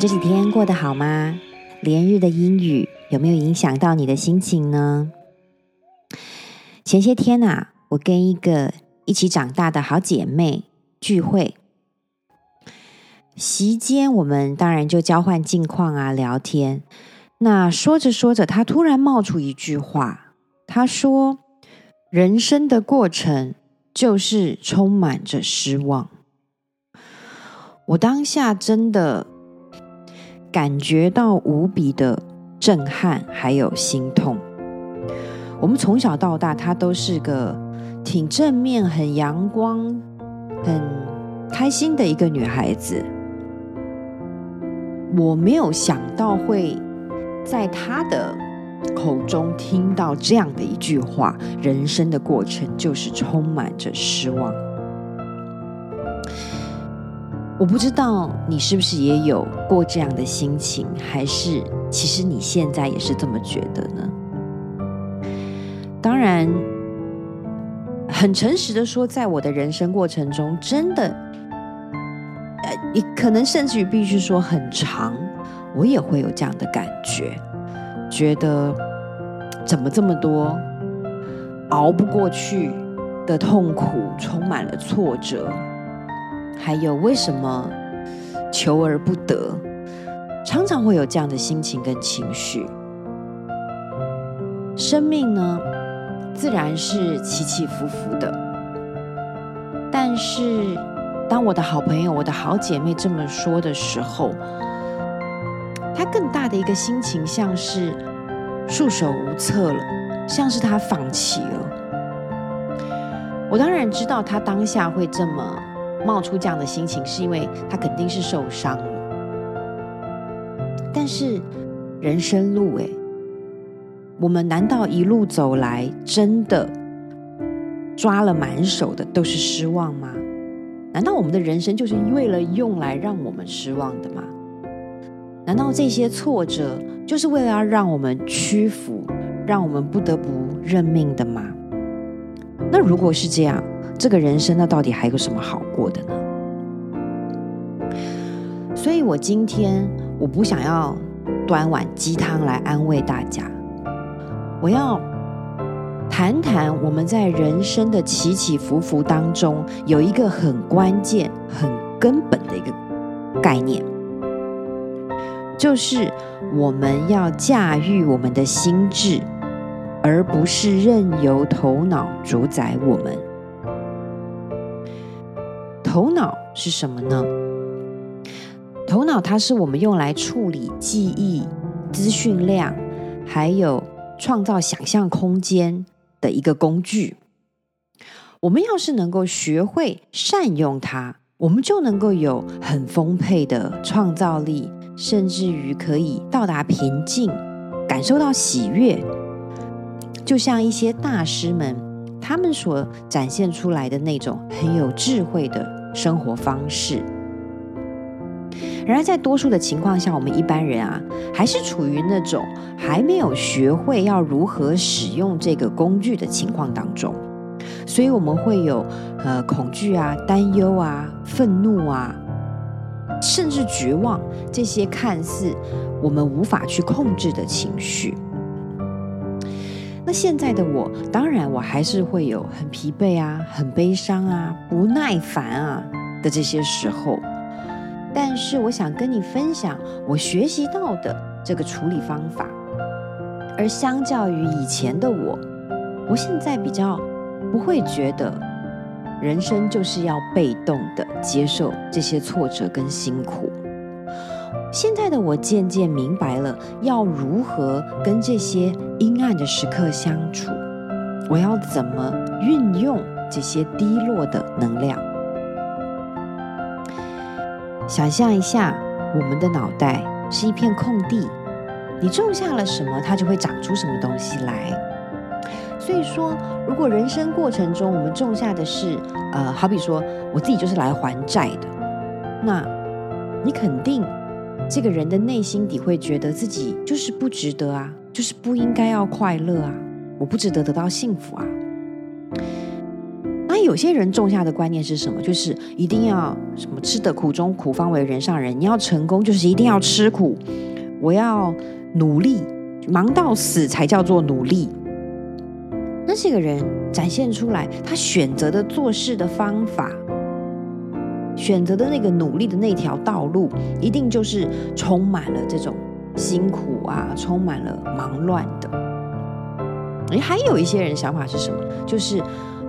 这几天过得好吗？连日的阴雨有没有影响到你的心情呢？前些天啊，我跟一个一起长大的好姐妹聚会，席间我们当然就交换近况啊，聊天。那说着说着，她突然冒出一句话，她说：“人生的过程就是充满着失望。”我当下真的感觉到无比的震撼，还有心痛。我们从小到大，她都是个挺正面、很阳光、很开心的一个女孩子。我没有想到会在她的口中听到这样的一句话：“人生的过程就是充满着失望。”我不知道你是不是也有过这样的心情，还是其实你现在也是这么觉得呢？当然，很诚实的说，在我的人生过程中，真的，呃，你可能甚至于必须说很长，我也会有这样的感觉，觉得怎么这么多熬不过去的痛苦，充满了挫折。还有为什么求而不得，常常会有这样的心情跟情绪。生命呢，自然是起起伏伏的。但是，当我的好朋友、我的好姐妹这么说的时候，她更大的一个心情像是束手无策了，像是她放弃了。我当然知道她当下会这么。冒出这样的心情，是因为他肯定是受伤了。但是人生路，诶，我们难道一路走来，真的抓了满手的都是失望吗？难道我们的人生就是为了用来让我们失望的吗？难道这些挫折就是为了要让我们屈服，让我们不得不认命的吗？那如果是这样，这个人生那到底还有什么好过的呢？所以我今天我不想要端碗鸡汤来安慰大家，我要谈谈我们在人生的起起伏伏当中有一个很关键、很根本的一个概念，就是我们要驾驭我们的心智，而不是任由头脑主宰我们。头脑是什么呢？头脑它是我们用来处理记忆、资讯量，还有创造想象空间的一个工具。我们要是能够学会善用它，我们就能够有很丰沛的创造力，甚至于可以到达平静，感受到喜悦。就像一些大师们，他们所展现出来的那种很有智慧的。生活方式。然而，在多数的情况下，我们一般人啊，还是处于那种还没有学会要如何使用这个工具的情况当中，所以我们会有呃恐惧啊、担忧啊、愤怒啊，甚至绝望这些看似我们无法去控制的情绪。那现在的我，当然我还是会有很疲惫啊、很悲伤啊、不耐烦啊的这些时候。但是我想跟你分享我学习到的这个处理方法。而相较于以前的我，我现在比较不会觉得人生就是要被动的接受这些挫折跟辛苦。现在的我渐渐明白了，要如何跟这些阴暗的时刻相处，我要怎么运用这些低落的能量。想象一下，我们的脑袋是一片空地，你种下了什么，它就会长出什么东西来。所以说，如果人生过程中我们种下的是，呃，好比说我自己就是来还债的，那你肯定。这个人的内心底会觉得自己就是不值得啊，就是不应该要快乐啊，我不值得得到幸福啊。那有些人种下的观念是什么？就是一定要什么吃得苦中苦，方为人上人。你要成功，就是一定要吃苦。我要努力，忙到死才叫做努力。那这个人展现出来，他选择的做事的方法，选择的那个努力的那条道路，一定就是充满了这种辛苦啊，充满了忙乱的。诶，还有一些人想法是什么？就是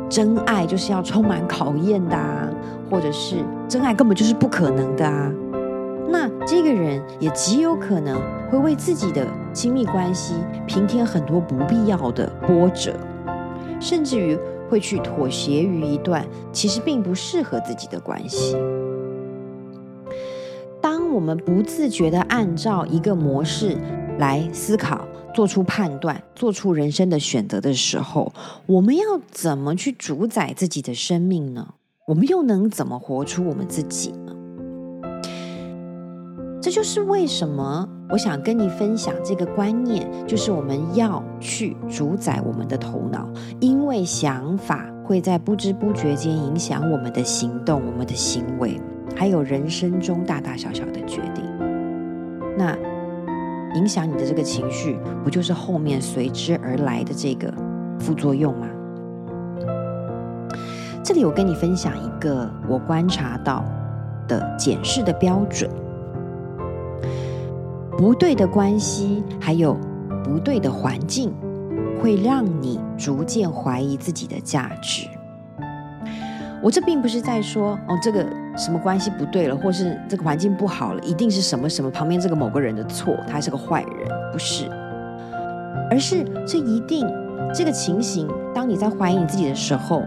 真爱就是要充满考验的啊，或者是真爱根本就是不可能的啊。那这个人也极有可能会为自己的亲密关系平添很多不必要的波折，甚至于会去妥协于一段其实并不适合自己的关系。当我们不自觉的按照一个模式来思考、做出判断、做出人生的选择的时候，我们要怎么去主宰自己的生命呢？我们又能怎么活出我们自己？这就是为什么我想跟你分享这个观念，就是我们要去主宰我们的头脑，因为想法会在不知不觉间影响我们的行动、我们的行为，还有人生中大大小小的决定。那影响你的这个情绪，不就是后面随之而来的这个副作用吗？这里我跟你分享一个我观察到的检视的标准。不对的关系，还有不对的环境，会让你逐渐怀疑自己的价值。我这并不是在说哦，这个什么关系不对了，或是这个环境不好了，一定是什么什么旁边这个某个人的错，他是个坏人，不是，而是这一定这个情形，当你在怀疑你自己的时候，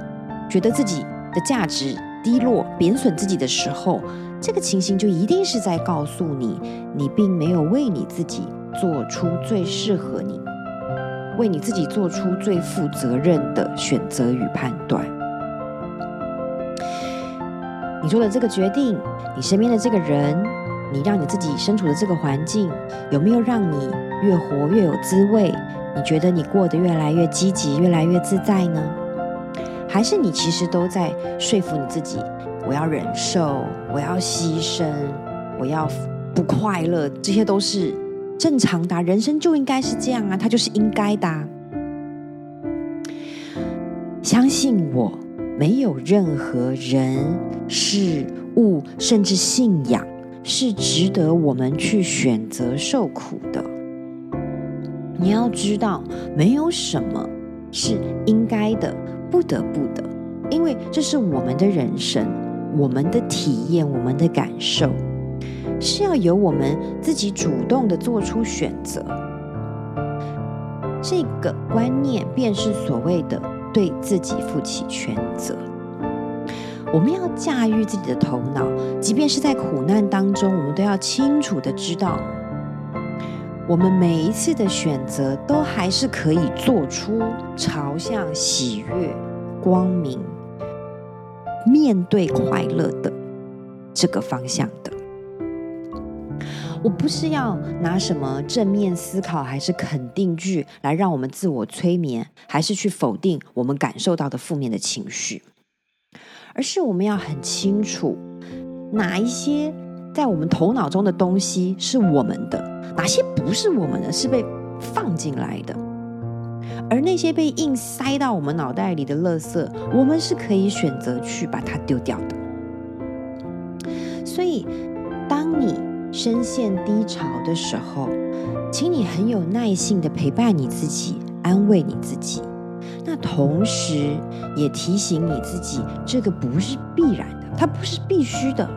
觉得自己的价值低落、贬损自己的时候。这个情形就一定是在告诉你，你并没有为你自己做出最适合你、为你自己做出最负责任的选择与判断。你做的这个决定，你身边的这个人，你让你自己身处的这个环境，有没有让你越活越有滋味？你觉得你过得越来越积极、越来越自在呢？还是你其实都在说服你自己？我要忍受，我要牺牲，我要不快乐，这些都是正常的，人生就应该是这样啊，它就是应该的。相信我，没有任何人、事物，甚至信仰是值得我们去选择受苦的。你要知道，没有什么是应该的、不得不的，因为这是我们的人生。我们的体验，我们的感受，是要由我们自己主动的做出选择。这个观念便是所谓的对自己负起全责。我们要驾驭自己的头脑，即便是在苦难当中，我们都要清楚的知道，我们每一次的选择都还是可以做出朝向喜悦、光明。面对快乐的这个方向的，我不是要拿什么正面思考还是肯定句来让我们自我催眠，还是去否定我们感受到的负面的情绪，而是我们要很清楚哪一些在我们头脑中的东西是我们的，哪些不是我们的，是被放进来的。而那些被硬塞到我们脑袋里的垃圾，我们是可以选择去把它丢掉的。所以，当你深陷低潮的时候，请你很有耐心的陪伴你自己，安慰你自己。那同时也提醒你自己，这个不是必然的，它不是必须的，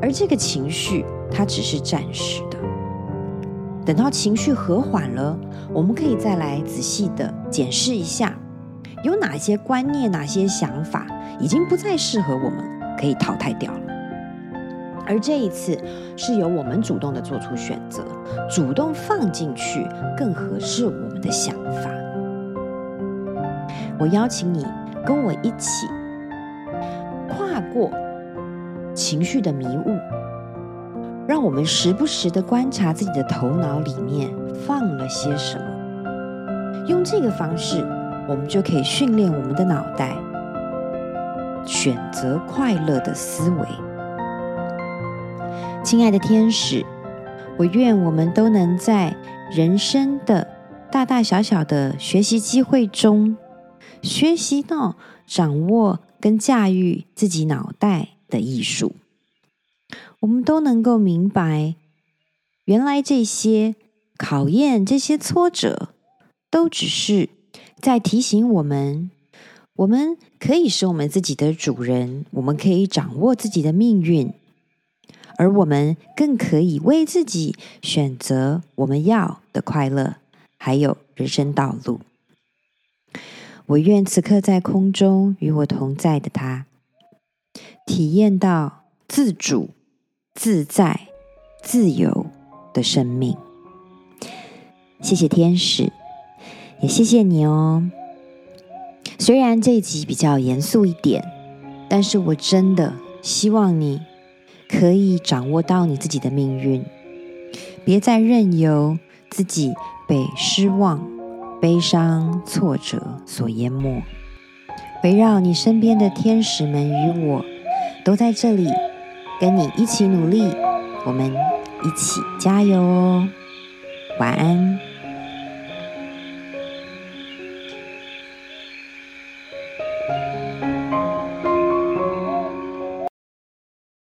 而这个情绪它只是暂时的。等到情绪和缓了，我们可以再来仔细的检视一下，有哪些观念、哪些想法已经不再适合我们，可以淘汰掉了。而这一次是由我们主动的做出选择，主动放进去更合适我们的想法。我邀请你跟我一起跨过情绪的迷雾。让我们时不时的观察自己的头脑里面放了些什么，用这个方式，我们就可以训练我们的脑袋，选择快乐的思维。亲爱的天使，我愿我们都能在人生的大大小小的学习机会中，学习到掌握跟驾驭自己脑袋的艺术。我们都能够明白，原来这些考验、这些挫折，都只是在提醒我们，我们可以是我们自己的主人，我们可以掌握自己的命运。而我们更可以为自己选择我们要的快乐，还有人生道路。我愿此刻在空中与我同在的他，体验到自主、自在、自由的生命。谢谢天使，也谢谢你哦。虽然这一集比较严肃一点，但是我真的希望你。可以掌握到你自己的命运，别再任由自己被失望、悲伤、挫折所淹没。围绕你身边的天使们与我都在这里，跟你一起努力，我们一起加油哦！晚安。